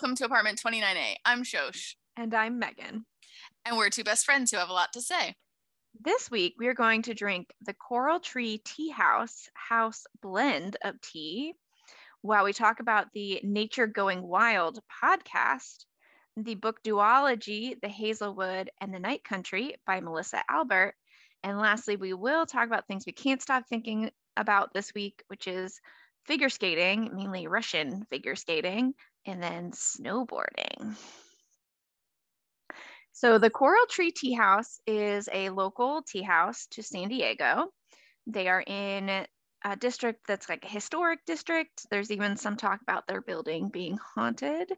welcome to apartment 29A. I'm Shosh. And I'm Megan. And we're two best friends who have a lot to say. This week, we are going to drink the Coral Tree Tea House House Blend of Tea while we talk about the Nature Going Wild podcast, the book Duology, The Hazelwood and the Night Country by Melissa Albert. And lastly, we will talk about things we can't stop thinking about this week, which is figure skating, mainly Russian figure skating, and then snowboarding. So the Coral Tree Tea House is a local tea house to San Diego. They are in a district that's like a historic district. There's even some talk about their building being haunted.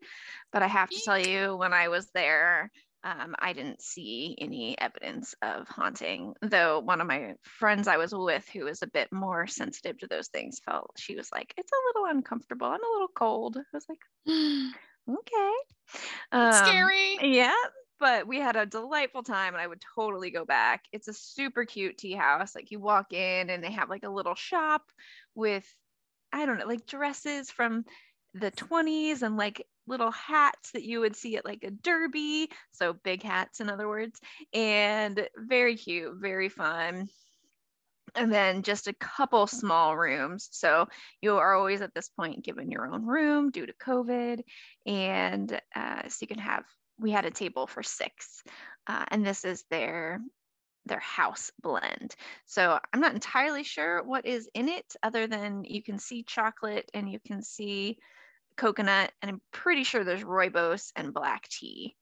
But I have to tell you, when I was there, um, I didn't see any evidence of haunting. Though one of my friends I was with, who was a bit more sensitive to those things, felt she was like, "It's a little uncomfortable and a little cold." I was like, "Okay, um, scary." Yeah, but we had a delightful time, and I would totally go back. It's a super cute tea house. Like you walk in, and they have like a little shop with, I don't know, like dresses from the 20s and like little hats that you would see at like a derby. So big hats, in other words, and very cute, very fun. And then just a couple small rooms. So you are always at this point given your own room due to COVID. And uh, so you can have, we had a table for six. Uh, and this is their their house blend. So I'm not entirely sure what is in it other than you can see chocolate and you can see coconut, and I'm pretty sure there's rooibos and black tea.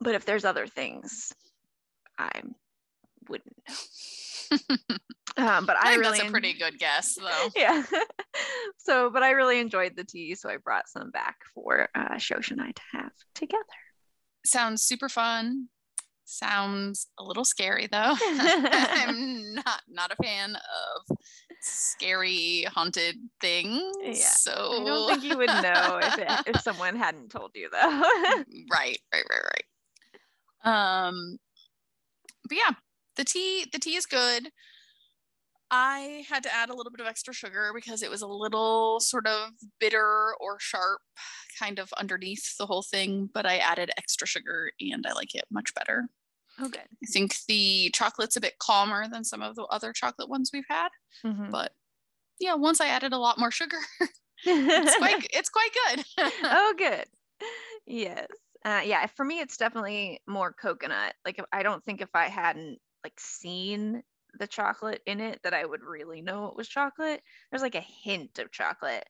But if there's other things, I wouldn't know. um, but I, I really that's a pretty good guess, though. yeah. so, but I really enjoyed the tea, so I brought some back for uh, Shosh and I to have together. Sounds super fun. Sounds a little scary though. I'm not not a fan of scary haunted things. Yeah. So I don't think you would know if it, if someone hadn't told you though. right, right, right, right. Um but yeah, the tea the tea is good. I had to add a little bit of extra sugar because it was a little sort of bitter or sharp kind of underneath the whole thing, but I added extra sugar and I like it much better. Oh, good. I think the chocolate's a bit calmer than some of the other chocolate ones we've had, mm-hmm. but yeah, once I added a lot more sugar, it's quite it's quite good. oh, good. Yes. Uh, yeah, for me, it's definitely more coconut. Like, I don't think if I hadn't like seen the chocolate in it that I would really know it was chocolate. There's like a hint of chocolate,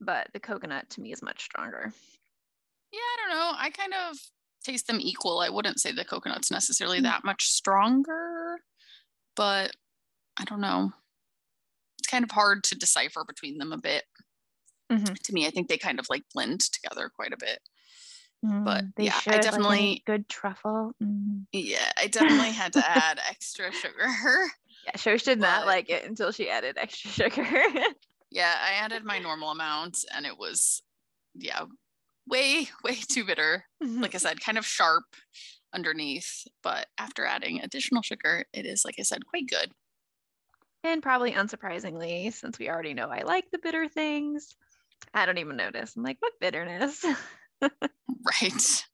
but the coconut to me is much stronger. Yeah, I don't know. I kind of taste them equal. I wouldn't say the coconut's necessarily mm. that much stronger, but I don't know. It's kind of hard to decipher between them a bit. Mm-hmm. To me, I think they kind of like blend together quite a bit. Mm, but yeah, should, I definitely like good truffle. Mm. Yeah, I definitely had to add extra sugar. Yeah, Shosh did but, not like it until she added extra sugar. yeah, I added my normal amount and it was yeah, way, way too bitter. Mm-hmm. Like I said, kind of sharp underneath. But after adding additional sugar, it is, like I said, quite good. And probably unsurprisingly, since we already know I like the bitter things, I don't even notice. I'm like, what bitterness? right.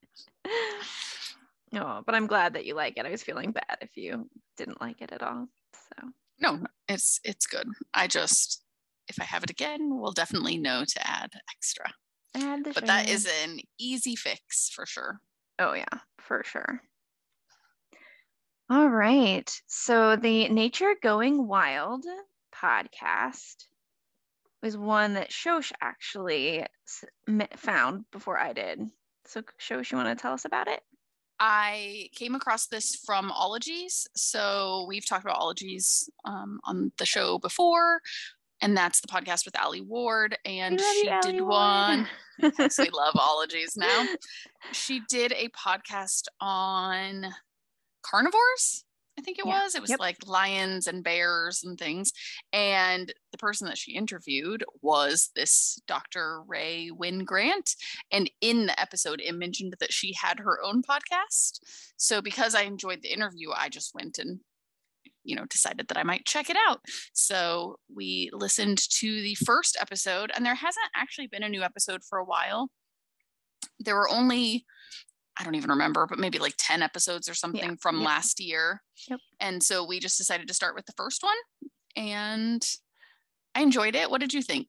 Oh, but I'm glad that you like it. I was feeling bad if you didn't like it at all. So no, it's it's good. I just if I have it again, we'll definitely know to add extra. Add but that is an easy fix for sure. Oh, yeah, for sure. All right. So the Nature Going Wild podcast was one that Shosh actually found before I did. So, Shosh, you want to tell us about it? I came across this from Ologies. So, we've talked about Ologies um, on the show before and that's the podcast with Alie Ward. And she did Ward. one. yes, we love ologies now. She did a podcast on carnivores. I think it yeah. was. It was yep. like lions and bears and things. And the person that she interviewed was this Dr. Rae Wynn-Grant. And in the episode, it mentioned that she had her own podcast. So because I enjoyed the interview, I just went and you know decided that i might check it out so we listened to the first episode and there hasn't actually been a new episode for a while there were only I don't even remember, but maybe like 10 episodes or something yeah. from yep. last year. Yep. And so we just decided to start with the first one and I enjoyed it. What did you think?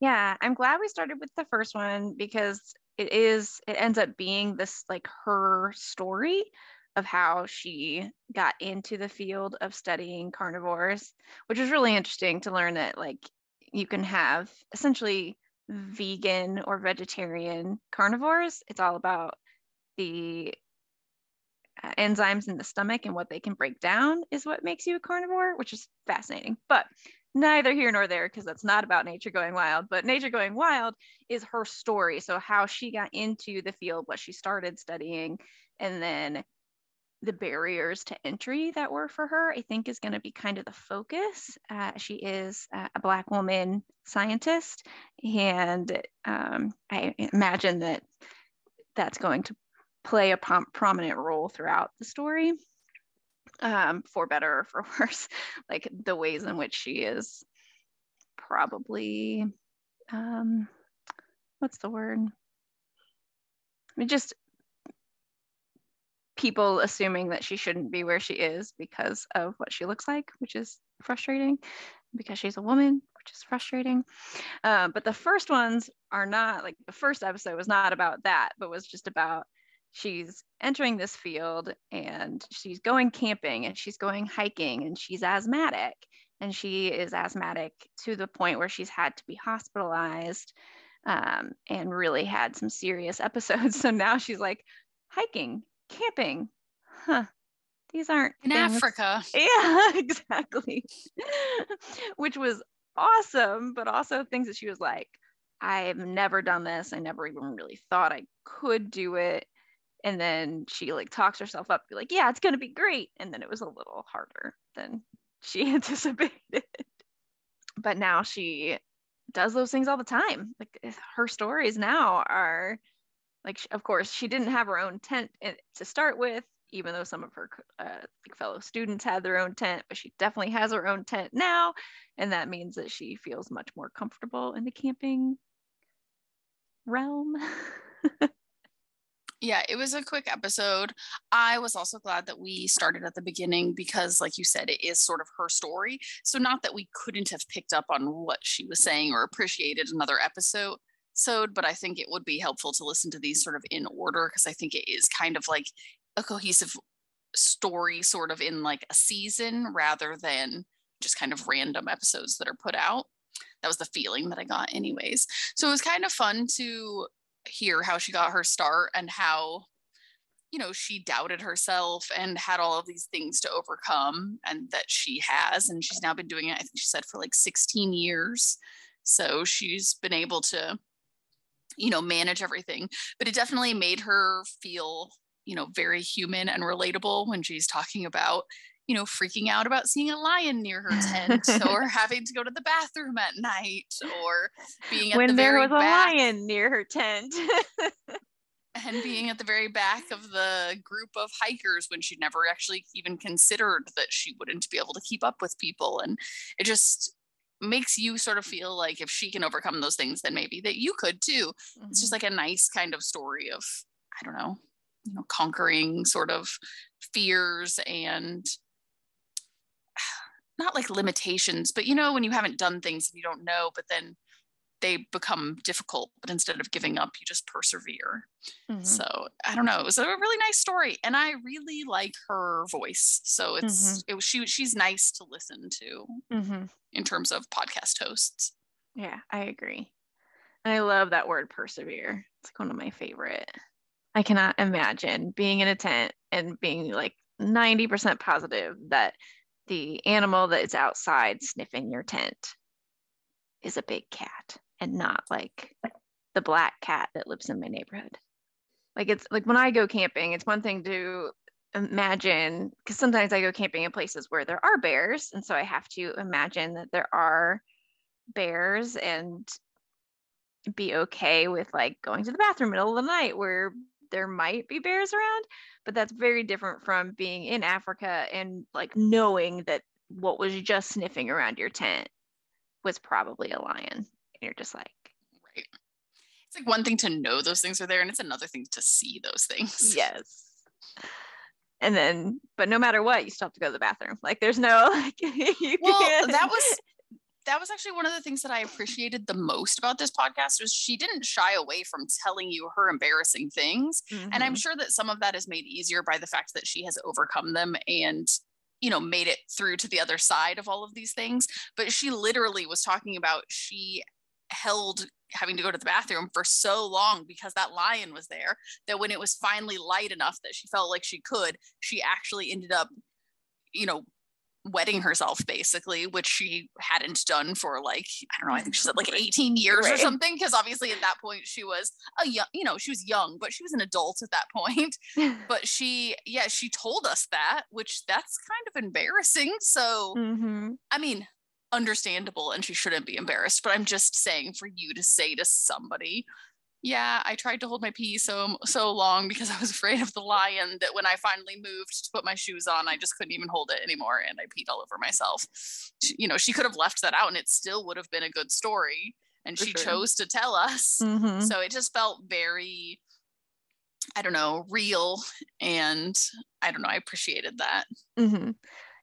Yeah, I'm glad we started with the first one because it is, it ends up being this like her story of how she got into the field of studying carnivores, which is really interesting to learn that like you can have essentially vegan or vegetarian carnivores. It's all about the uh, enzymes in the stomach and what they can break down is what makes you a carnivore, which is fascinating. But neither here nor there because that's not about nature going wild but nature going wild is her story so how she got into the field what she started studying and then the barriers to entry that were for her i think is going to be kind of the focus uh, she is a black woman scientist and um, i imagine that that's going to play a prom- prominent role throughout the story um, for better or for worse, like the ways in which she is probably, um, what's the word? I mean, just people assuming that she shouldn't be where she is because of what she looks like, which is frustrating because she's a woman, which is frustrating. Uh, but the first ones are not like the first episode was not about that, but was just about she's entering this field and she's going camping and she's going hiking and she's asthmatic and she is asthmatic to the point where she's had to be hospitalized um, and really had some serious episodes so now she's like hiking camping. Huh. These aren't in things. africa. Yeah exactly. Which was awesome but also things that she was like i've never done this. I never even really thought i could do it. And then she like talks herself up be like yeah it's going to be great. And then it was a little harder than she anticipated. But now she does those things all the time. Like her stories now are like of course she didn't have her own tent to start with even though some of her uh, fellow students had their own tent but she definitely has her own tent now and that means that she feels much more comfortable in the camping realm Yeah, it was a quick episode. I was also glad that we started at the beginning because, like you said, it is sort of her story. So, not that we couldn't have picked up on what she was saying or appreciated another episode, but I think it would be helpful to listen to these sort of in order because I think it is kind of like a cohesive story, sort of in like a season rather than just kind of random episodes that are put out. That was the feeling that I got, anyways. So, it was kind of fun to hear how she got her start and how you know she doubted herself and had all of these things to overcome and that she has and she's now been doing it i think she said for like 16 years so she's been able to you know manage everything but it definitely made her feel you know very human and relatable when she's talking about you know, freaking out about seeing a lion near her tent or having to go to the bathroom at night or being at when the there was a lion near her tent. and being at the very back of the group of hikers when she never actually even considered that she wouldn't be able to keep up with people. And it just makes you sort of feel like if she can overcome those things, then maybe that you could too. Mm-hmm. It's just mm-hmm. like a nice kind of story of, I don't know, you know, conquering sort of fears and not like limitations, but you know, when you haven't done things and you don't know, but then they become difficult, but instead of giving up, you just persevere. Mm-hmm. So I don't know. It was a really nice story, and I really like her voice. So it's mm-hmm. it was she she's nice to listen to mm-hmm. in terms of podcast hosts. Yeah, I agree. And I love that word persevere. It's like one of my favorite. I cannot imagine being in a tent and being like 90% positive that the animal that is outside sniffing your tent is a big cat and not like the black cat that lives in my neighborhood. Like it's like when I go camping, it's one thing to imagine because sometimes I go camping in places where there are bears. And so I have to imagine that there are bears and be okay with like going to the bathroom middle of the night where there might be bears around, but that's very different from being in Africa and like knowing that what was just sniffing around your tent was probably a lion. You're just like, right. It's like one thing to know those things are there, and it's another thing to see those things. Yes. And then, but no matter what, you still have to go to the bathroom. Like, there's no like. well, can't. that was that was actually one of the things that I appreciated the most about this podcast was she didn't shy away from telling you her embarrassing things. Mm-hmm. And I'm mm-hmm. sure that some of that is made easier by the fact that she has overcome them and you know made it through to the other side of all of these things but she literally was talking about she held having to go to the bathroom for so long because that lion was there that when it was finally light enough that she felt like she could she actually ended up you know wetting herself basically which she hadn't done for like i don't know i think she said like 18 years right. or something because obviously at that point she was a young you know she was young but she was an adult at that point but she yeah she told us that which that's kind of embarrassing so mm-hmm. i mean understandable and she shouldn't be embarrassed but i'm just saying for you to say to somebody yeah, I tried to hold my pee so so long because I was afraid of the lion that when I finally moved to put my shoes on, I just couldn't even hold it anymore and I peed all over myself. She, you know, she could have left that out and it still would have been a good story and For she sure. chose to tell us. Mm-hmm. So it just felt very I don't know, real and I don't know, I appreciated that. Mm-hmm.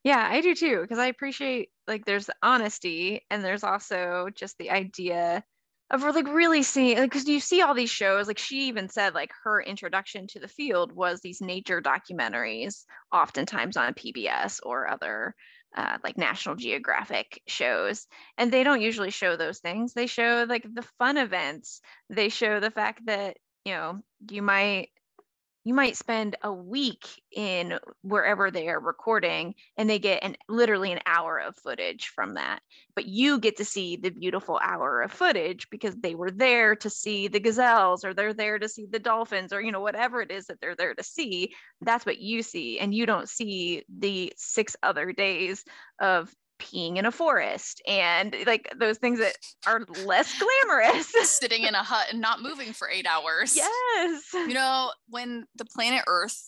Yeah, I do too because I appreciate like there's honesty and there's also just the idea of like really seeing like because you see all these shows like she even said like her introduction to the field was these nature documentaries oftentimes on pbs or other uh, like national geographic shows and they don't usually show those things. They show like the fun events. They show the fact that you know you might you might spend a week in wherever they are recording and they get an literally an hour of footage from that. But you get to see the beautiful hour of footage because they were there to see the gazelles or they're there to see the dolphins or you know whatever it is that they're there to see. That's what you see and you don't see the six other days of peeing in a forest and like those things that are less glamorous. Sitting in a hut and not moving for eight hours. Yes. You know, when the planet Earth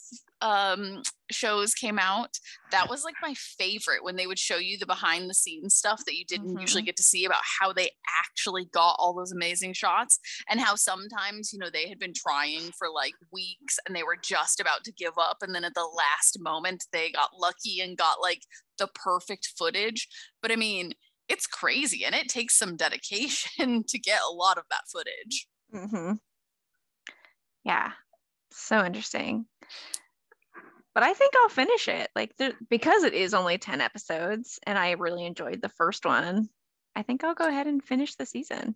um, shows came out, that was like my favorite when they would show you the behind the scenes stuff that you didn't mm-hmm. usually get to see about how they actually got all those amazing shots and how sometimes, you know, they had been trying for like weeks and they were just about to give up. And then at the last moment, they got lucky and got like the perfect footage. But I mean, it's crazy and it takes some dedication to get a lot of that footage. Mm-hmm. Yeah, so interesting but I think I'll finish it. Like there, because it is only 10 episodes and I really enjoyed the first one. I think I'll go ahead and finish the season.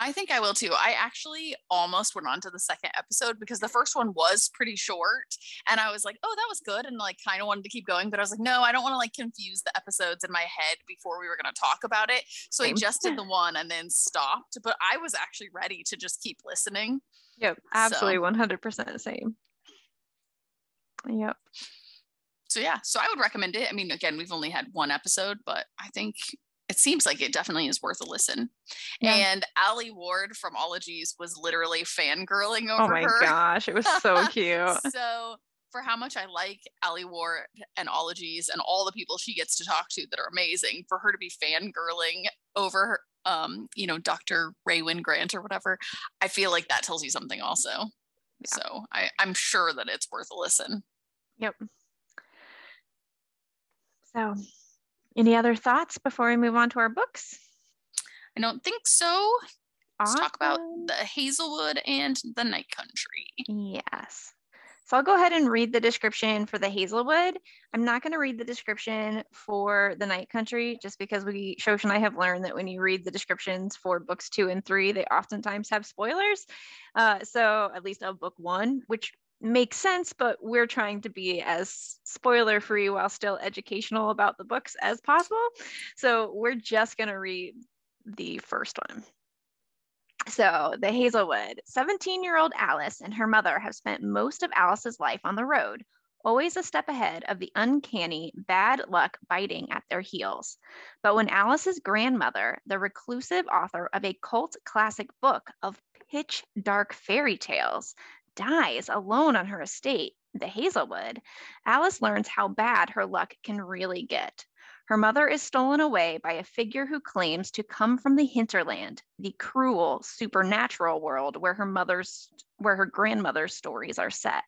I think I will too. I actually almost went on to the second episode because the first one was pretty short and I was like, "Oh, that was good." And like kind of wanted to keep going, but I was like, "No, I don't want to like confuse the episodes in my head before we were going to talk about it." So. I just did the one and then stopped, but I was actually ready to just keep listening. Yep, absolutely so. 100% the same. Yep. So yeah, so I would recommend it. I mean, again, we've only had one episode, but I think it seems like it definitely is worth a listen. Yeah. And Alie Ward from Ologies was literally fangirling over her. Oh my her. gosh, it was so cute. so for how much I like Alie Ward and Ologies and all the people she gets to talk to that are amazing, for her to be fangirling over her, um, you know, Dr. Rae Wynn-Grant or whatever, I feel like that tells you something also. Yeah. So I, I'm sure that it's worth a listen. Yep. So, any other thoughts before we move on to our books? I don't think so. Let's talk about the Hazelwood and the Night Country. Yes. So I'll go ahead and read the description for the Hazelwood. I'm not going to read the description for the Night Country just because we, Shosh and I have learned that when you read the descriptions for books two and three, they oftentimes have spoilers. Uh, so at least of book one, which makes sense, but we're trying to be as spoiler free while still educational about the books as possible. So we're just going to read the first one. So, the Hazelwood 17 year old Alice and her mother have spent most of Alice's life on the road, always a step ahead of the uncanny bad luck biting at their heels. But when Alice's grandmother, the reclusive author of a cult classic book of pitch dark fairy tales, dies alone on her estate, the Hazelwood, Alice learns how bad her luck can really get. Her mother is stolen away by a figure who claims to come from the hinterland, the cruel supernatural world where her mother's where her grandmother's stories are set.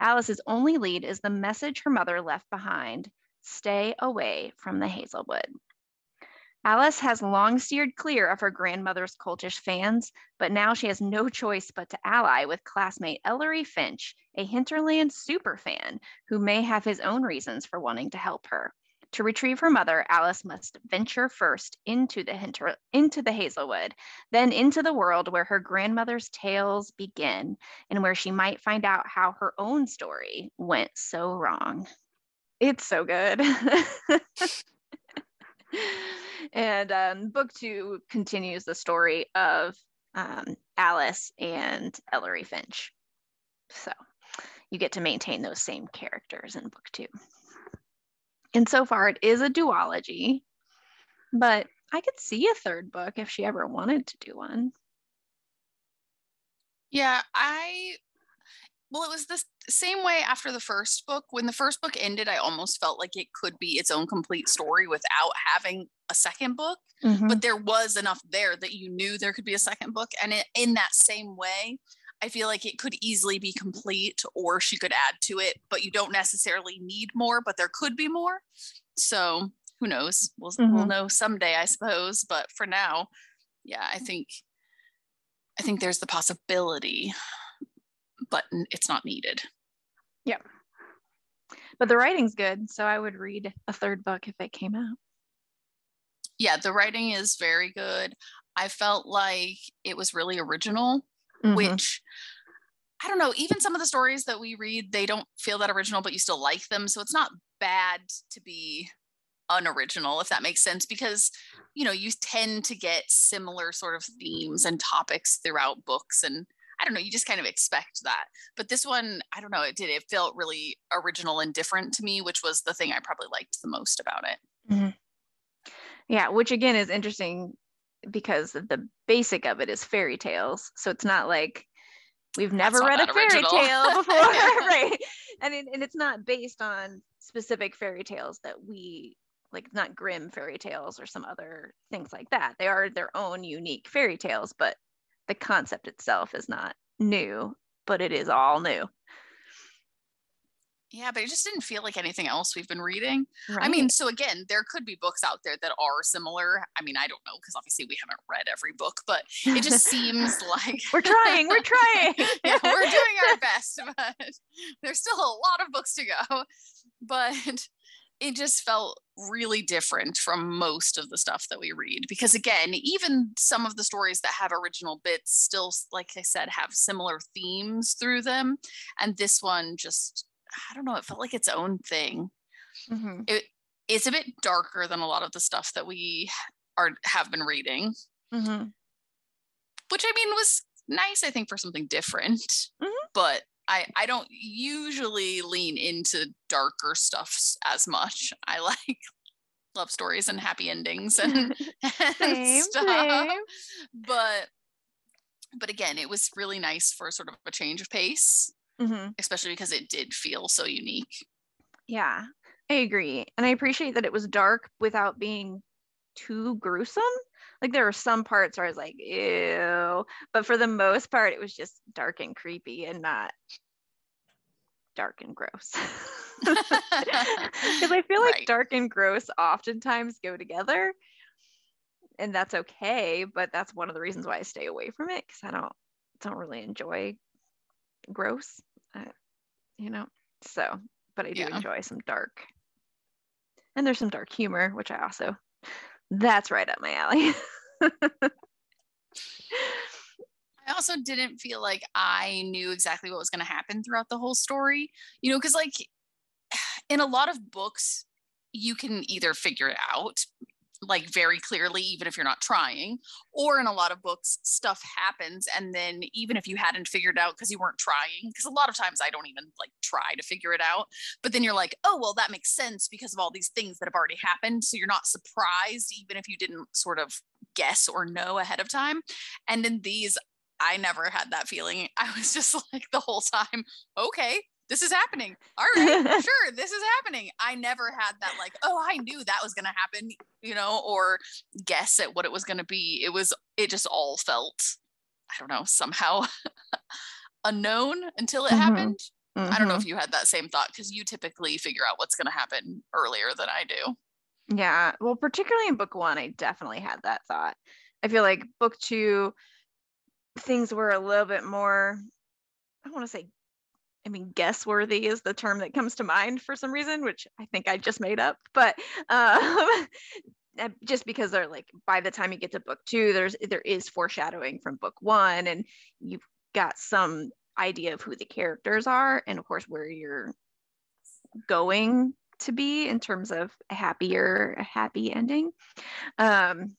Alice's only lead is the message her mother left behind, stay away from the Hazelwood. Alice has long steered clear of her grandmother's cultish fans, but now she has no choice but to ally with classmate Ellery Finch, a hinterland superfan who may have his own reasons for wanting to help her. To retrieve her mother, Alice must venture first into the hinter- into the Hazelwood, then into the world where her grandmother's tales begin, and where she might find out how her own story went so wrong. It's so good. and um, book two continues the story of um, Alice and Ellery Finch. So you get to maintain those same characters in book two. And so far, it is a duology, but I could see a third book if she ever wanted to do one. Yeah, I well, it was the same way after the first book. When the first book ended, I almost felt like it could be its own complete story without having a second book. Mm-hmm. But there was enough there that you knew there could be a second book. And it, in that same way, I feel like it could easily be complete or she could add to it, but you don't necessarily need more, but there could be more. So who knows? We'll, mm-hmm. we'll know someday, I suppose. But for now, yeah, I think I think there's the possibility but it's not needed. Yep. But the writing's good, so I would read a third book if it came out. Yeah, the writing is very good. I felt like it was really original, mm-hmm. which I don't know, even some of the stories that we read, they don't feel that original, but you still like them. So it's not bad to be unoriginal, if that makes sense, because you know, you tend to get similar sort of themes and topics throughout books and I don't know, you just kind of expect that. But this one, I don't know, it did, it felt really original and different to me, which was the thing I probably liked the most about it. Mm-hmm. Yeah, which again is interesting because the basic of it is fairy tales. So it's not like we've never read a fairy original. tale before, right? And, it, and it's not based on specific fairy tales that we like not Grimm fairy tales or some other things like that. They are their own unique fairy tales, but the concept itself is not new, but it is all new. Yeah, but it just didn't feel like anything else we've been reading. Right. I mean, so again, there could be books out there that are similar. I mean, I don't know because obviously we haven't read every book, but it just seems like we're trying, we're trying. yeah, we're doing our best, but there's still a lot of books to go. But it just felt really different from most of the stuff that we read because again even some of the stories that have original bits still like i said have similar themes through them and this one just i don't know it felt like its own thing mm-hmm. it, it's a bit darker than a lot of the stuff that we are have been reading mm-hmm. which i mean was nice i think for something different mm-hmm. but I, I don't usually lean into darker stuff as much. I like love stories and happy endings and, and stuff. Same. But but again, it was really nice for sort of a change of pace, mm-hmm. especially because it did feel so unique. Yeah, I agree. And I appreciate that it was dark without being too gruesome. Like there were some parts where I was like, ew. But for the most part, it was just dark and creepy and not dark and gross. Because I feel like right. dark and gross oftentimes go together. And that's okay, but that's one of the reasons why I stay away from it because I don't don't really enjoy gross, uh, you know. So, but I do yeah. enjoy some dark, and there's some dark humor, which I also that's right up my alley. I also didn't feel like I knew exactly what was going to happen throughout the whole story, you know, because like in a lot of books, you can either figure it out like very clearly even if you're not trying or in a lot of books stuff happens and then even if you hadn't figured out because you weren't trying because a lot of times i don't even like try to figure it out but then you're like oh well that makes sense because of all these things that have already happened so you're not surprised even if you didn't sort of guess or know ahead of time and in these I never had that feeling. I was just like the whole time, okay, this is happening. All right, sure, this is happening. I never had that like, oh, I knew that was gonna happen, you know, or guess at what it was gonna be. It was it just all felt, I don't know, somehow unknown until it mm-hmm. happened. Mm-hmm. I don't know if mm-hmm. you had that same thought because you typically figure out what's gonna happen earlier than I do. Yeah. Well, particularly in book one, I definitely had that thought. I feel like book two, things were a little bit more, I want to say, I mean, guess worthy is the term that comes to mind for some reason, which I think I just made up. But um, just because they're like, by the time you get to book two, there's there is foreshadowing from book one, and you've got some idea of who the characters are, and of course where you're going to be in terms of a happier, a happy ending. Um,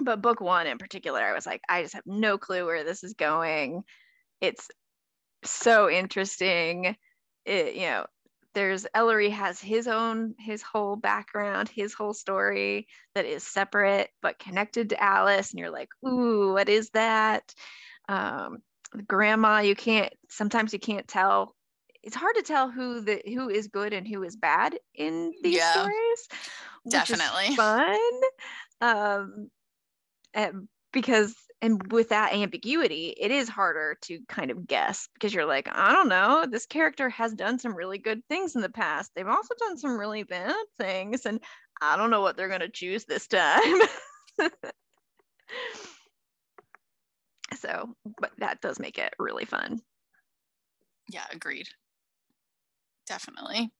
but book one in particular, I was like, I just have no clue where this is going. It's so interesting. It, you know, there's Ellery has his own, his whole background, his whole story that is separate but connected to Alice. And you're like, ooh, what is that? Um, grandma, you can't, sometimes you can't tell it's hard to tell who the who is good and who is bad in these yeah, stories. Definitely fun. Um, and because and with that ambiguity, it is harder to kind of guess because you're like, I don't know, this character has done some really good things in the past. They've also done some really bad things, and I don't know what they're gonna choose this time. so, but that does make it really fun. Yeah, agreed definitely.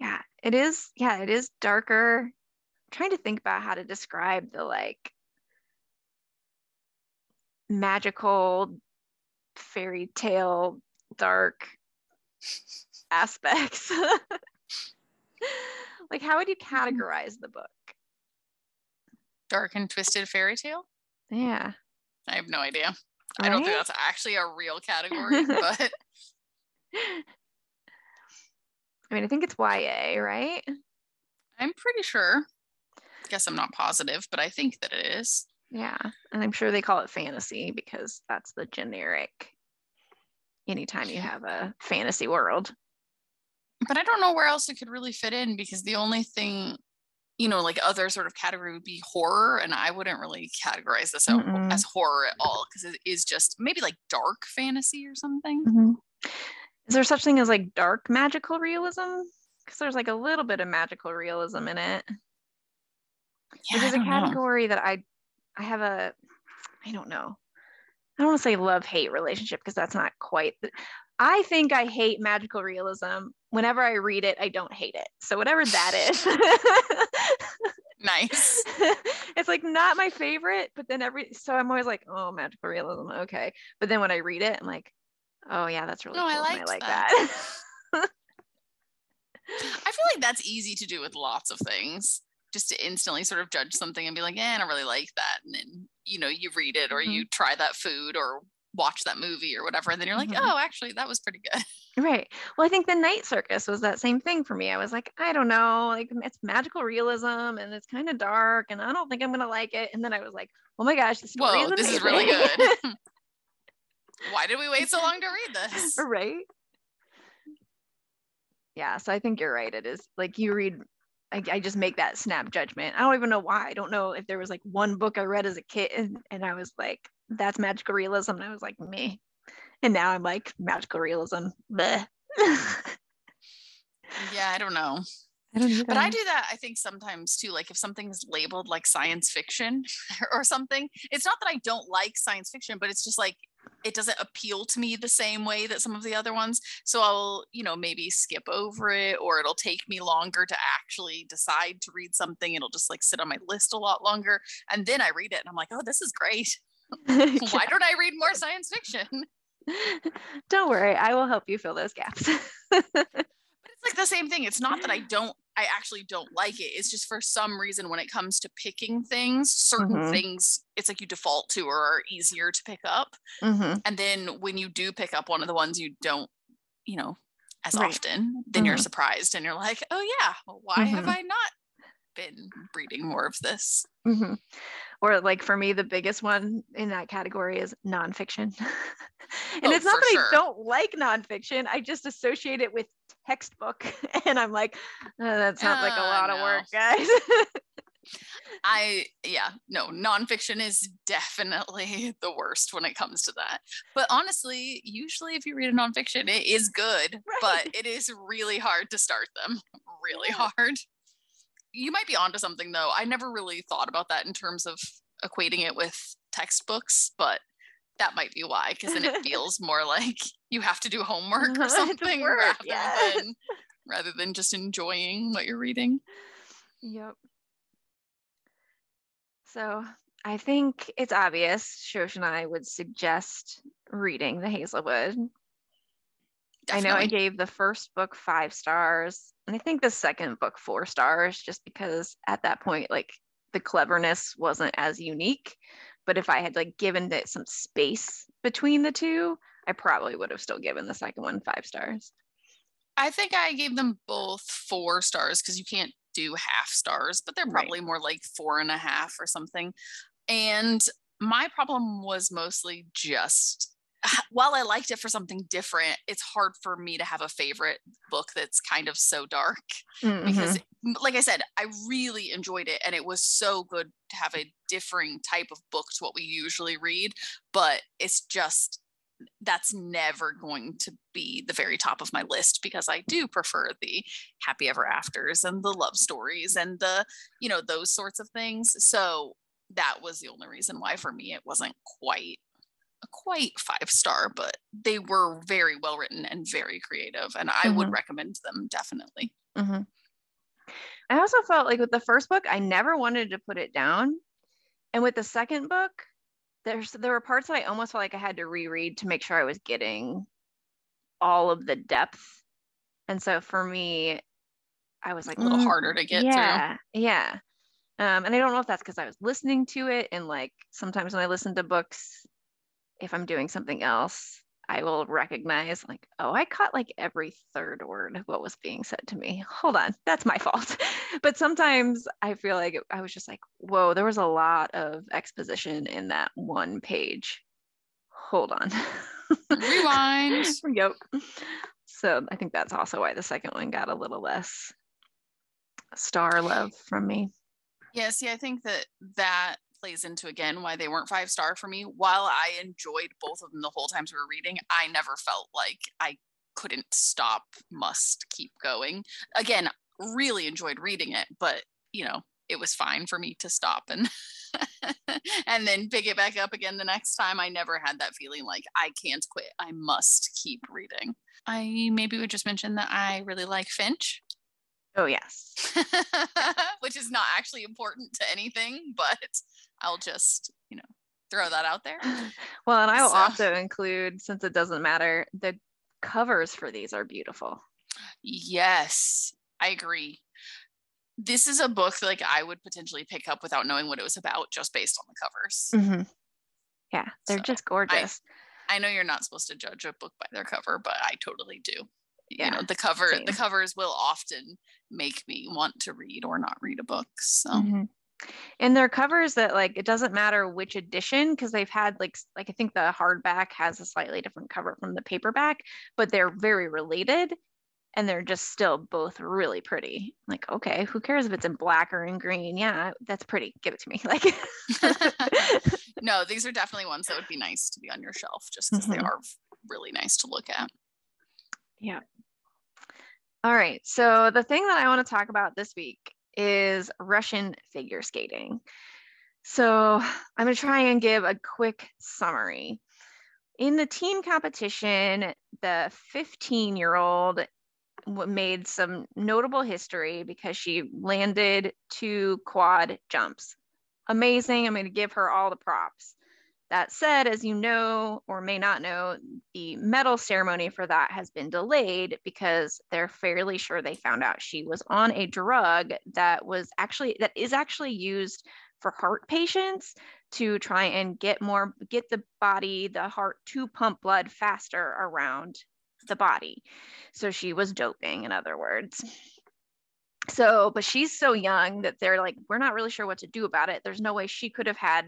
Yeah, it is. Yeah, it is darker. I'm trying to think about how to describe the like magical fairy tale dark aspects. like how would you categorize the book? Dark and twisted fairy tale? Yeah. I have no idea. Right? I don't think that's actually a real category, but I mean, I think it's YA, right? I'm pretty sure. Guess I'm not positive, but I think that it is. Yeah. And I'm sure they call it fantasy because that's the generic anytime you have a fantasy world. But I don't know where else it could really fit in because the only thing, you know, like other sort of category would be horror. And I wouldn't really categorize this as horror at all because it is just maybe like dark fantasy or something. Mm-hmm is there such thing as like dark magical realism? Because there's like a little bit of magical realism in it. Yeah, There's a category know. that I I have a I don't know. I don't want to say love hate relationship because that's not quite. The, I think I hate magical realism. Whenever I read it, I don't hate it. So whatever that is. nice. it's like not my favorite, but then every so I'm always like, oh, magical realism, okay. But then when I read it, I'm like, Oh yeah, that's really no, cool. I, I like that. that. I feel like that's easy to do with lots of things. Just to instantly sort of judge something and be like, eh, I don't really like that. And then, you know, you read it or mm-hmm. you try that food or watch that movie or whatever. And then you're like, mm-hmm. oh, actually, that was pretty good. Right. Well, I think the night circus was that same thing for me. I was like, I don't know, like it's magical realism and it's kind of dark and I don't think I'm gonna like it. And then I was like, oh my gosh, this Whoa, is this is really good. Why did we wait so long to read this? right. Yeah, so I think you're right. It is like you read I, I, just make that snap judgment. I don't even know why. I don't know if there was like one book I read as a kid and, and I was like, that's magical realism. And I was like, me. And now I'm like, magical realism. yeah, I don't know. I don't but I do that, I think sometimes too. Like if something's labeled like science fiction or something, it's not that I don't like science fiction, but it's just like it doesn't appeal to me the same way that some of the other ones. So I'll, you know, maybe skip over it or it'll take me longer to actually decide to read something. It'll just like sit on my list a lot longer. And then I read it and I'm like, oh, this is great. Why don't I read more science fiction? Don't worry, I will help you fill those gaps. but it's like the same thing. It's not that I don't I actually don't like it. It's just for some reason when it comes to picking things, certain mm-hmm. things it's like you default to or are easier to pick up. Mm-hmm. And then when you do pick up one of the ones you don't, you know, as right. often, then mm-hmm. you're surprised and you're like, oh yeah, why have mm-hmm. I not been reading more of this? Mm-hmm. Or like for me, the biggest one in that category is nonfiction. and oh, it's not that sure. I don't like nonfiction. I just associate it with textbook. And I'm like, oh, that sounds like a ah, lot no. of work, guys. I, yeah, no, nonfiction is definitely the worst when it comes to that. But honestly, usually if you read a nonfiction, it is good, right. but it is really hard to start them. Really yeah. hard. You might be onto something though. I never really thought about that in terms of equating it with textbooks, but that might be why, because then it feels more like you have to do homework or something work, rather yeah. than rather than just enjoying what you're reading. Yep. So I think it's obvious Shosh and I would suggest reading the Hazelwood. Definitely. I know I gave the first book five stars, and I think the second book four stars, just because at that point, like the cleverness wasn't as unique. But if I had like given it some space between the two, I probably would have still given the second one five stars. I think I gave them both four stars because you can't do half stars, but they're probably right. more like four and a half or something. And my problem was mostly just while I liked it for something different, it's hard for me to have a favorite book that's kind of so dark mm-hmm. because, like I said, I really enjoyed it and it was so good to have a differing type of book to what we usually read. But it's just that's never going to be the very top of my list because I do prefer the happy ever afters and the love stories and the, you know, those sorts of things. So that was the only reason why for me it wasn't quite quite five star, but they were very well written and very creative. And I mm-hmm. would recommend them definitely. Mm-hmm. I also felt like with the first book, I never wanted to put it down. And with the second book, there's there were parts that I almost felt like I had to reread to make sure I was getting all of the depth. And so for me, I was like a little mm, harder to get yeah, through. Yeah. Um, and I don't know if that's because I was listening to it and like sometimes when I listen to books, if I'm doing something else, I will recognize like, oh, I caught like every third word of what was being said to me. Hold on, that's my fault. but sometimes I feel like I was just like, whoa, there was a lot of exposition in that one page. Hold on. Rewind. yep. So I think that's also why the second one got a little less star love from me. Yeah, see, I think that that plays into again why they weren't five star for me. While I enjoyed both of them the whole times we were reading, I never felt like I couldn't stop, must keep going. Again, really enjoyed reading it, but you know, it was fine for me to stop and and then pick it back up again the next time. I never had that feeling like I can't quit. I must keep reading. I maybe would just mention that I really like Finch. Oh yes. Which is not actually important to anything, but I'll just, you know, throw that out there. Well, and I will so. also include, since it doesn't matter, the covers for these are beautiful. Yes, I agree. This is a book that, like I would potentially pick up without knowing what it was about, just based on the covers. Mm-hmm. Yeah, they're so just gorgeous. I, I, know you're not supposed to judge a book by their cover, but I totally do. Yeah, you know, the cover, same. the covers will often make me want to read or not read a book. So. Mm-hmm and they're covers that like it doesn't matter which edition because they've had like like i think the hardback has a slightly different cover from the paperback but they're very related and they're just still both really pretty. Like okay who cares if it's in black or in green? Yeah that's pretty. Give it to me. Like no these are definitely ones that would be nice to be on your shelf just because mm-hmm. they are really nice to look at. Yeah. All right so the thing that i want to talk about this week is Russian figure skating. So I'm going to try and give a quick summary. In the team competition, the 15 year old made some notable history because she landed two quad jumps. Amazing. I'm going to give her all the props. That said, as you know or may not know, the medal ceremony for that has been delayed because they're fairly sure they found out she was on a drug that was actually that is actually used for heart patients to try and get more get the body the heart to pump blood faster around the body. So she was doping in other words. So, but she's so young that they're like, we're not really sure what to do about it. There's no way she could have had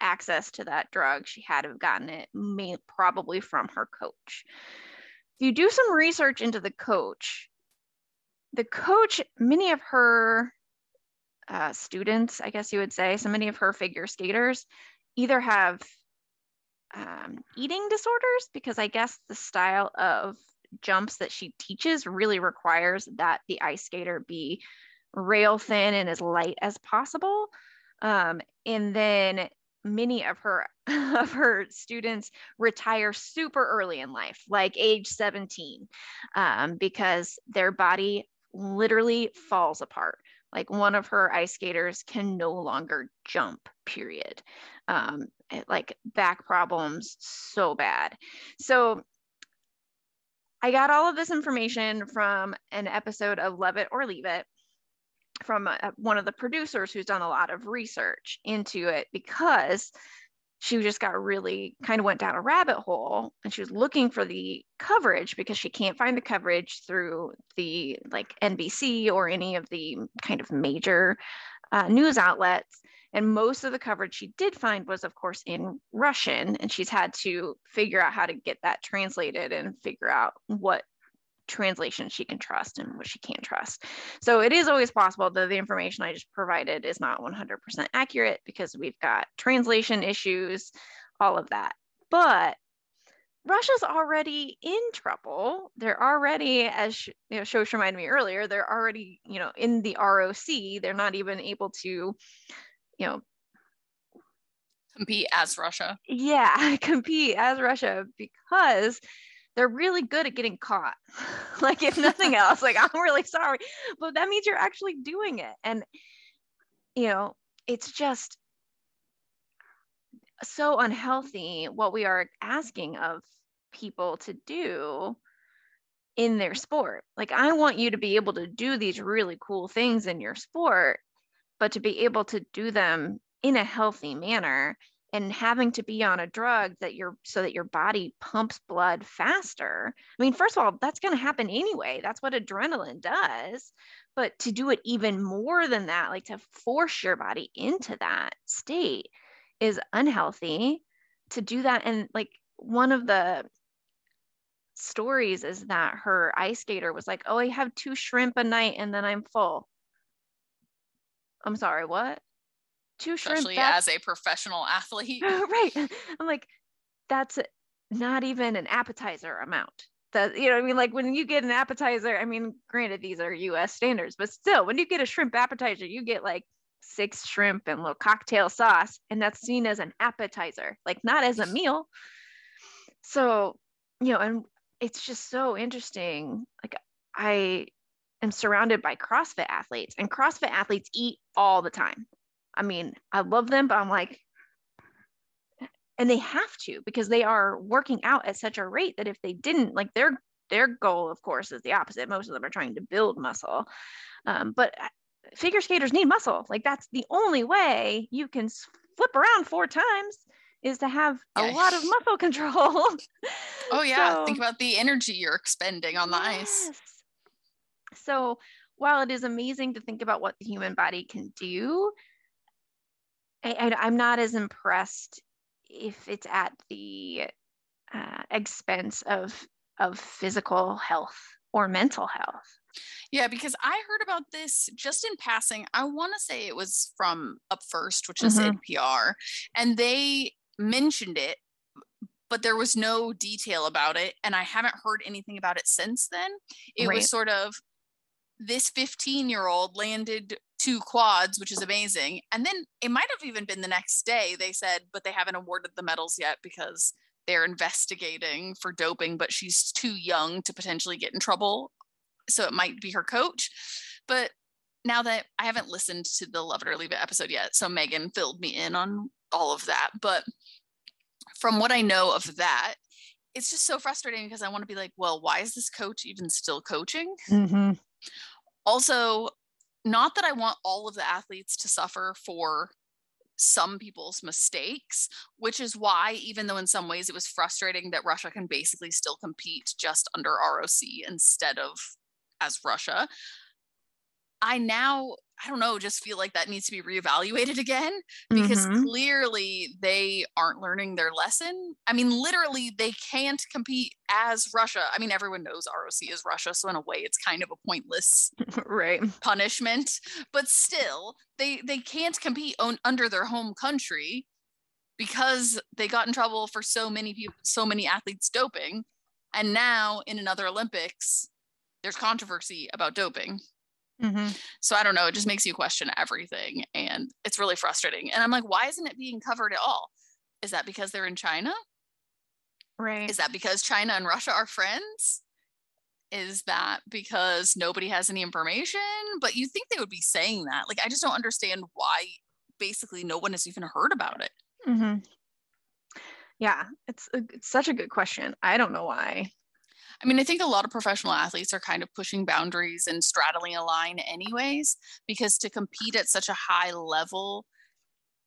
access to that drug, she had to have gotten it may, probably from her coach. If you do some research into the coach, the coach, many of her uh, students, I guess you would say, so many of her figure skaters either have um, eating disorders because I guess the style of jumps that she teaches really requires that the ice skater be rail thin and as light as possible. Um, and then many of her of her students retire super early in life, like age 17, um, because their body literally falls apart. Like one of her ice skaters can no longer jump, period. Um, like back problems so bad. So I got all of this information from an episode of Love It or Leave It from a, uh, one of the producers who's done a lot of research into it because she just got really kind of went down a rabbit hole and she was looking for the coverage because she can't find the coverage through the like NBC or any of the kind of major uh, news outlets. And most of the coverage she did find was, of course, in Russian. And she's had to figure out how to get that translated and figure out what translation she can trust and what she can't trust. So it is always possible that the information I just provided is not 100% accurate because we've got translation issues, all of that. But Russia's already in trouble. They're already, as you know, Shosh reminded me earlier, they're already, you know, in the ROC. They're not even able to, you know, compete as Russia. Yeah, compete as Russia because they're really good at getting caught. like if nothing else, like I'm really sorry, but that means you're actually doing it. And you know, it's just so unhealthy what we are asking of people to do in their sport. Like I want you to be able to do these really cool things in your sport, but to be able to do them in a healthy manner and having to be on a drug that you're so that your body pumps blood faster. I mean, first of all, that's going to happen anyway. That's what adrenaline does. But to do it even more than that, like to force your body into that state is unhealthy. To do that and like one of the stories is that her ice skater was like, "Oh, I have two shrimp a night and then I'm full." I'm sorry, what? Two shrimp especially as a professional athlete. Right. I'm like that's not even an appetizer amount. That you know i mean like when you get an appetizer i mean granted these are us standards but still when you get a shrimp appetizer you get like six shrimp and a little cocktail sauce and that's seen as an appetizer like not as a meal. So you know and it's just so interesting like i am surrounded by crossfit athletes and crossfit athletes eat all the time I mean, I love them, but I'm like, and they have to because they are working out at such a rate that if they didn't, like their their goal, of course, is the opposite. Most of them are trying to build muscle, um, but uh, figure skaters need muscle. Like that's the only way you can flip around four times is to have a lot of muscle control. oh yeah, so, think about the energy you're expending on the yes. ice. So while it is amazing to think about what the human body can do, I, am not as impressed if it's at the uh, expense of of physical health or mental health. Yeah, because I heard about this just in passing. I want to say it was from Up First, which is mm-hmm. NPR, and they mentioned it, but there was no detail about it. And I haven't heard anything about it since then. It right. was sort of this 15 year old landed two quads, which is amazing. And then it might have even been the next day they said, but they haven't awarded the medals yet because they're investigating for doping, but she's too young to potentially get in trouble. So it might be her coach. But now that I haven't listened to the Love It or Leave It episode yet, so Megan filled me in on all of that. But from what I know of that, it's just so frustrating because I want to be like, well, why is this coach even still coaching? Mm-hmm. Also, not that I want all of the athletes to suffer for some people's mistakes, which is why, even though in some ways it was frustrating that Russia can basically still compete just under ROC instead of as Russia, I now I don't know, just feel like that needs to be reevaluated again because mm-hmm. clearly they aren't learning their lesson. I mean, literally, they can't compete as Russia. I mean, everyone knows ROC is Russia, so in a way, it's kind of a pointless right punishment. But still, they they can't compete on, under their home country because they got in trouble for so many people, so many athletes doping, and now in another Olympics, there's controversy about doping. Mm-hmm. So I don't know. It just makes you question everything. And it's really frustrating. And I'm like, why isn't it being covered at all? Is that because they're in China? Right. Is that because China and Russia are friends? Is that because nobody has any information? But you think they would be saying that. Like, I just don't understand why basically no one has even heard about it. Mm-hmm. Yeah, it's, a, it's such a good question. I don't know why. I mean, I think a lot of professional athletes are kind of pushing boundaries and straddling a line, anyways, because to compete at such a high level,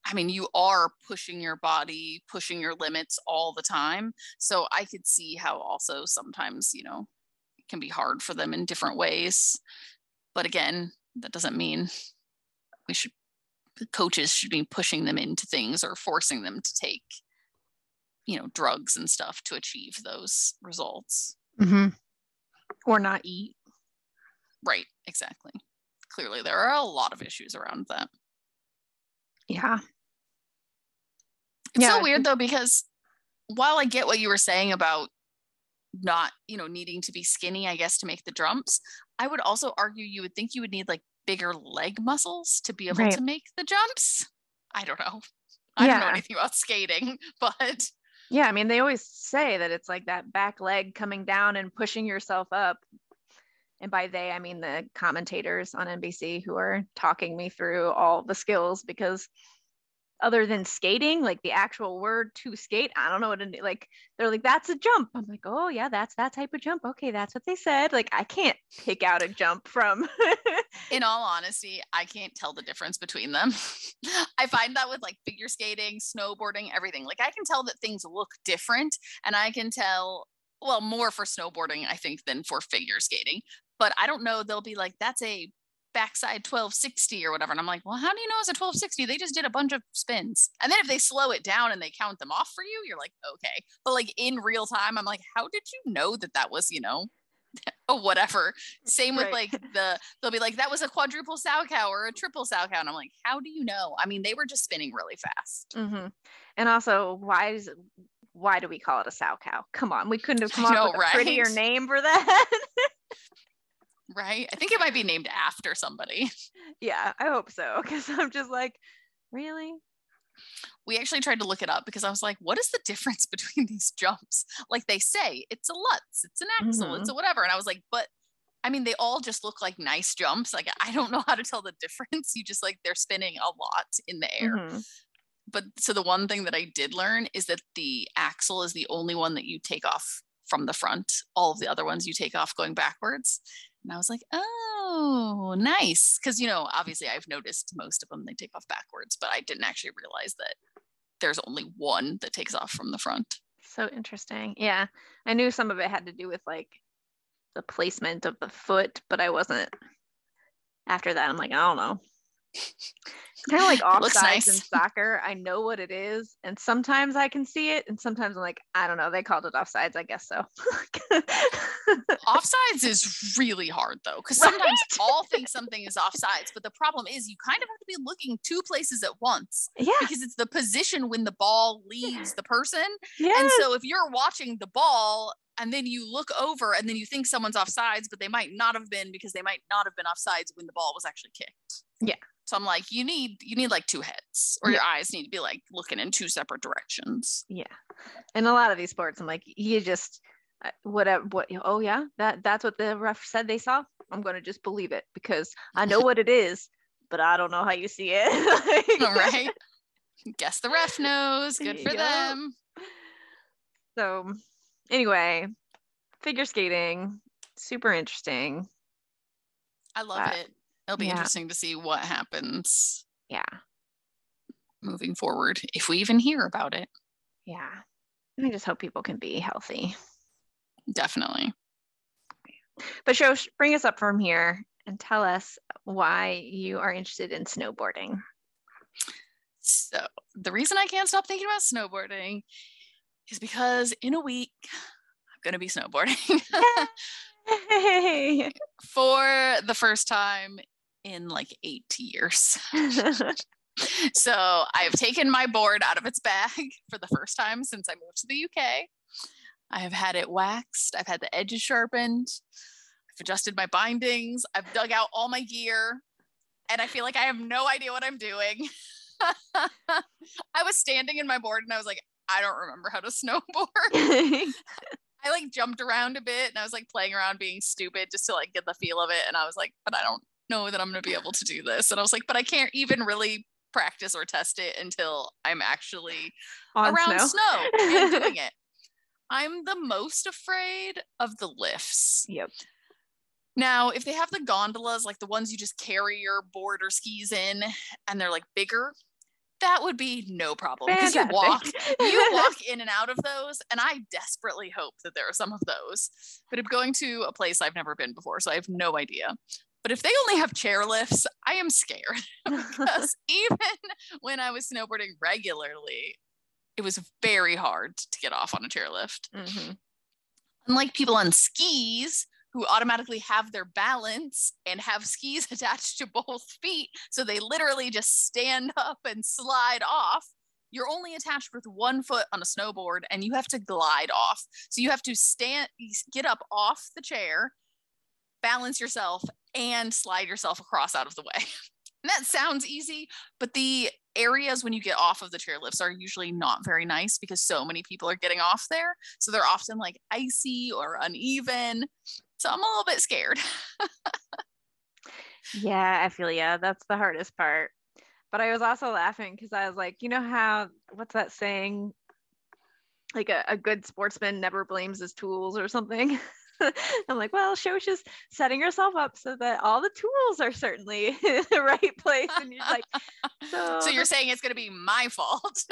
I mean, you are pushing your body, pushing your limits all the time. So I could see how also sometimes, you know, it can be hard for them in different ways. But again, that doesn't mean we should, coaches should be pushing them into things or forcing them to take, you know, drugs and stuff to achieve those results mm-hmm. or not eat. Right, exactly. Clearly, there are a lot of issues around that. Yeah. It's yeah. so weird though, because while I get what you were saying about not, you know, needing to be skinny, I guess, to make the jumps, I would also argue you would think you would need like bigger leg muscles to be able right. to make the jumps. I don't know. I yeah. don't know anything about skating, but yeah, I mean, they always say that it's like that back leg coming down and pushing yourself up. And by they, I mean the commentators on NBC who are talking me through all the skills because other than skating, like the actual word to skate, I don't know what it like. They're like, that's a jump. I'm like, oh yeah, that's that type of jump. Okay, that's what they said. Like I can't pick out a jump from. In all honesty, I can't tell the difference between them. I find that with like figure skating, snowboarding, everything. Like I can tell that things look different, and I can tell well more for snowboarding I think than for figure skating. But I don't know. They'll be like, that's a backside 1260 or whatever. And I'm like, well, how do you know it's a 1260? They just did a bunch of spins. And then if they slow it down and they count them off for you, you're like, okay. But like in real time, I'm like, how did you know that that was, you know, oh, whatever. Same with right. like the, they'll be like, that was a quadruple Salchow or a triple Salchow. And I'm like, how do you know? I mean, they were just spinning really fast. Mm-hmm. And also, why is why do we call it a Salchow? Come on, we couldn't have come up with a right? prettier name for that. right? I think it might be named after somebody. Yeah, I hope so. Because I'm just like, really? We actually tried to look it up because I was like, what is the difference between these jumps? Like they say, it's a Lutz, it's an Axel, mm-hmm. it's a whatever. And I was like, but I mean, they all just look like nice jumps. Like I don't know how to tell the difference. You just like they're spinning a lot in the air. Mm-hmm. But so the one thing that I did learn is that the Axel is the only one that you take off from the front. All of the other ones you take off going backwards. And I was like, oh, nice. Because, you know, obviously I've noticed most of them, they take off backwards, but I didn't actually realize that there's only one that takes off from the front. So interesting. Yeah. I knew some of it had to do with like the placement of the foot, but I wasn't. After that, I'm like, I don't know kind of like offsides nice. in soccer. I know what it is, and sometimes I can see it, and sometimes I'm like, I don't know. They called it offsides. I guess so. offsides is really hard though, because sometimes right? all think something is offsides, but the problem is you kind of have to be looking two places at once. Yeah. Because it's the position when the ball leaves the person. Yeah. And so if you're watching the ball and then you look over and then you think someone's offsides, but they might not have been because they might not have been offsides when the ball was actually kicked. Yeah. So I'm like, you need you need like two heads, or yeah. your eyes need to be like looking in two separate directions. Yeah, in a lot of these sports, I'm like, you just uh, whatever. What? Oh yeah, that that's what the ref said they saw. I'm gonna just believe it because I know what it is, but I don't know how you see it. All right. Guess the ref knows. Good for them. So, anyway, figure skating, super interesting. I love uh, it. It'll be yeah. interesting to see what happens. Yeah. Moving forward, if we even hear about it. Yeah. I just hope people can be healthy. Definitely. But Shosh bring us up from here and tell us why you are interested in snowboarding. So, the reason I can't stop thinking about snowboarding is because in a week, I'm going to be snowboarding for the first time in like eight years. so, I've taken my board out of its bag for the first time since I moved to the UK. I have had it waxed, I've had the edges sharpened, I've adjusted my bindings, I've dug out all my gear, and I feel like I have no idea what I'm doing. I was standing in my board and I was like, I don't remember how to snowboard. I like jumped around a bit and I was like playing around being stupid just to like get the feel of it. And I was like, but I don't know that I'm going to be able to do this. And I was like, but I can't even really practice or test it until I'm actually On around snow, snow and doing it. I'm the most afraid of the lifts. Yep. Now, if they have the gondolas, like the ones you just carry your board or skis in, and they're like bigger, that would be no problem because you walk you walk in and out of those and i desperately hope that there are some of those but i'm going to a place i've never been before so i have no idea but if they only have chair lifts i am scared because even when i was snowboarding regularly it was very hard to get off on a chairlift. Mm-hmm. Unlike people on skis who automatically have their balance and have skis attached to both feet, so they literally just stand up and slide off. You're only attached with one foot on a snowboard and you have to glide off. So you have to stand, get up off the chair, balance yourself, and slide yourself across out of the way. And that sounds easy, but the areas when you get off of the chairlifts are usually not very nice because so many people are getting off there. So they're often like icy or uneven. So I'm a little bit scared. yeah, I feel yeah. That's the hardest part. But I was also laughing because I was like, you know how what's that saying? Like a, a good sportsman never blames his tools or something. I'm like, well, Shosh is setting herself up so that all the tools are certainly in the right place. And you're like, so, so you're saying it's going to be my fault?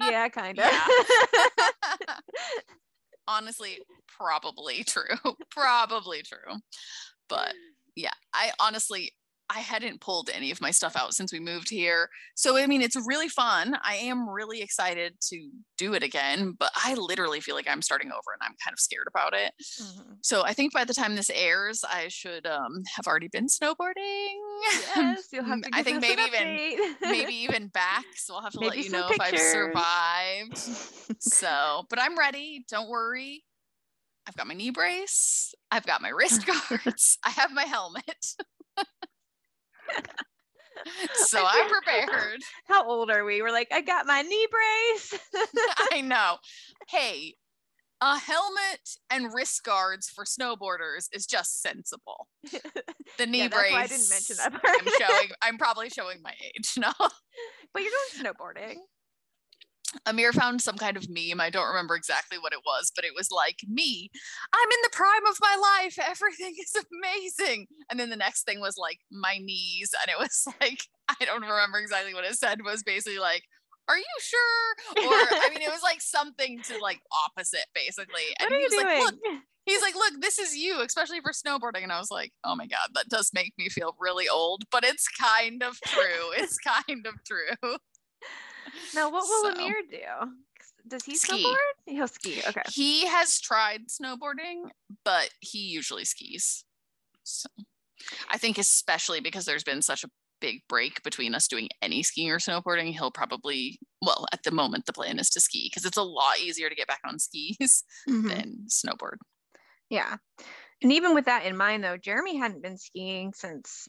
yeah, kind of. Yeah. Honestly, probably true. probably true. But yeah, I honestly, I hadn't pulled any of my stuff out since we moved here. So, I mean, it's really fun. I am really excited to do it again, but I literally feel like I'm starting over and I'm kind of scared about it. Mm-hmm. So, I think by the time this airs, I should um, have already been snowboarding. Yes, you'll have to. I think maybe even maybe even back. So I'll have to maybe let you know pictures. if I've survived. so, but I'm ready. Don't worry. I've got my knee brace. I've got my wrist guards. I have my helmet so I'm prepared. How old are we? We're like, I got my knee brace. I know. Hey, a helmet and wrist guards for snowboarders is just sensible. The knee yeah, brace. I didn't mention that part. I'm showing. I'm probably showing my age. No, but you're going snowboarding. Amir found some kind of meme. I don't remember exactly what it was, but it was like, me, I'm in the prime of my life. Everything is amazing. And then the next thing was like, my knees. And it was like, I don't remember exactly what it said, was basically like, are you sure? Or I mean, it was like something to like opposite basically. And what are you doing? Like, look, he's like, look, this is you, especially for snowboarding. And I was like, oh my God, that does make me feel really old, but it's kind of true. it's kind of true. Now, what will so, Amir do? Does he ski. snowboard? He'll ski. Okay. He has tried snowboarding, but he usually skis. So I think, especially because there's been such a big break between us doing any skiing or snowboarding, he'll probably, well, at the moment, the plan is to ski because it's a lot easier to get back on skis mm-hmm. than snowboard. Yeah. And even with that in mind, though, Jeremy hadn't been skiing since,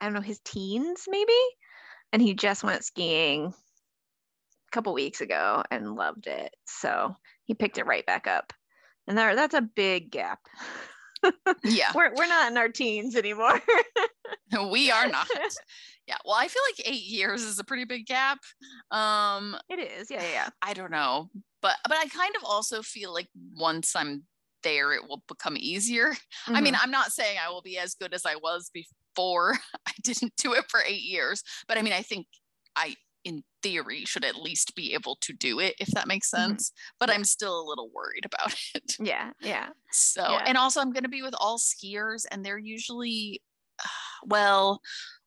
I don't know, his teens maybe. And he just went skiing couple weeks ago and loved it. So he picked it right back up. And there that's a big gap. yeah. We're we're not in our teens anymore. we are not. Yeah. Well, I feel like 8 years is a pretty big gap. Um it is. Yeah, yeah, yeah. I don't know. But but I kind of also feel like once I'm there it will become easier. Mm-hmm. I mean, mm-hmm. I'm not saying I will be as good as I was before I didn't do it for 8 years, but I mean, I think I in theory should at least be able to do it if that makes mm-hmm. sense mm-hmm. but i'm still a little worried about it yeah yeah so yeah. and also i'm going to be with all skiers and they're usually well,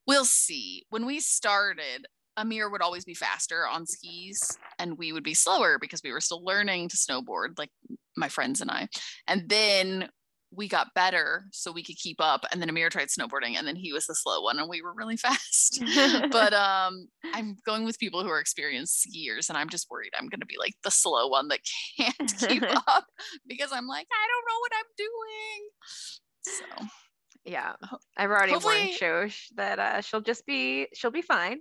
we'll see. When we started, Amir would always be faster on skis and we would be slower because we were still learning to snowboard, like my friends and I. And then we got better so we could keep up. And then Amir tried snowboarding and then he was the slow one and we were really fast. but um, I'm going with people who are experienced skiers and I'm just worried I'm going to be like the slow one that can't keep up because I'm like, I don't know what I'm doing. So yeah, I've already warned Shosh that uh, she'll just be, she'll be fine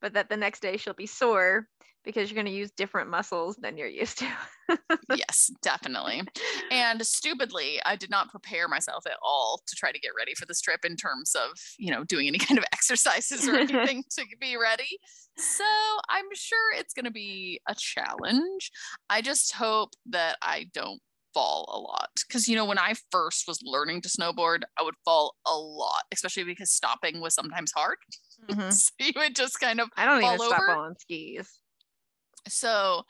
but that the next day she'll be sore because you're going to use different muscles than you're used to. yes, definitely. And stupidly, I did not prepare myself at all to try to get ready for this trip in terms of, you know, doing any kind of exercises or anything to be ready. So I'm sure it's going to be a challenge. I just hope that I don't fall a lot because you know when i first was learning to snowboard i would fall a lot especially because stopping was sometimes hard mm-hmm. so you would just kind of i don't even over. stop on skis so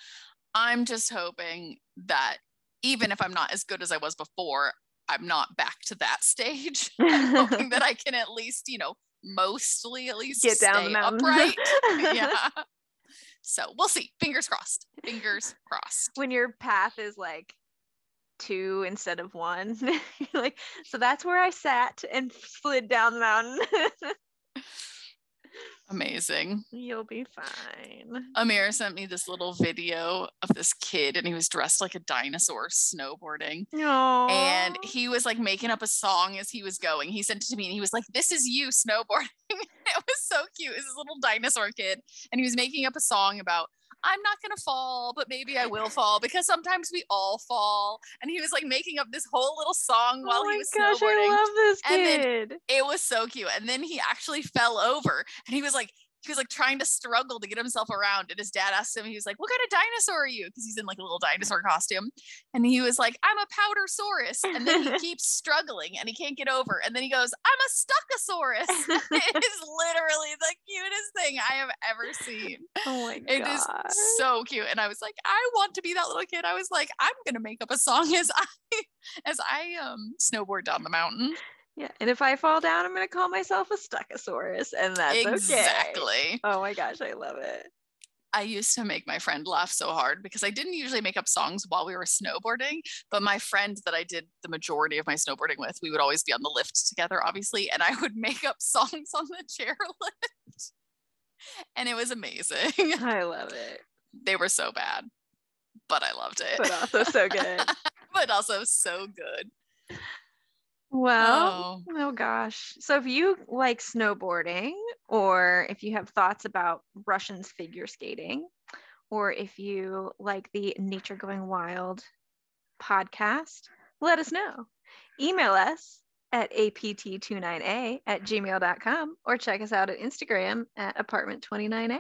i'm just hoping that even if i'm not as good as i was before i'm not back to that stage. I'm hoping that i can at least you know mostly at least get down the mountain. upright. Yeah. So we'll see. Fingers crossed. Fingers crossed. When your path is like two instead of one. like, so that's where I sat and slid down the mountain. Amazing. You'll be fine. Amir sent me this little video of this kid and he was dressed like a dinosaur snowboarding. Aww. And he was like making up a song as he was going. He sent it to me and he was like, This is you snowboarding. it was so cute. It was this little dinosaur kid. And he was making up a song about I'm not gonna fall, but maybe I will fall because sometimes we all fall. And he was like making up this whole little song while oh he was gosh, snowboarding. I love this kid. And it was so cute. And then he actually fell over and he was like, he was like trying to struggle to get himself around. And his dad asked him, he was like, What kind of dinosaur are you? Because he's in like a little dinosaur costume. And he was like, I'm a powdersaurus. And then he keeps struggling and he can't get over. And then he goes, I'm a stuckosaurus. it is literally the cutest thing I have ever seen. Oh my god. It is so cute. And I was like, I want to be that little kid. I was like, I'm gonna make up a song as I as I um snowboard down the mountain. Yeah, and if I fall down, I'm gonna call myself a Stuckosaurus, and that's exactly. Okay. Oh my gosh, I love it. I used to make my friend laugh so hard because I didn't usually make up songs while we were snowboarding, but my friend that I did the majority of my snowboarding with, we would always be on the lift together, obviously, and I would make up songs on the chairlift. and it was amazing. I love it. They were so bad, but I loved it. But also so good. but also so good. Well, oh. oh. gosh. So if you like snowboarding, or if you have thoughts about Russians figure skating, or if you like the Nature Going Wild podcast, let us know. Email us at apt29a at gmail.com or check us out at Instagram at apartment29a.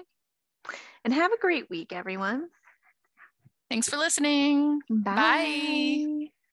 And have a great week, everyone. Thanks for listening. Bye. Bye.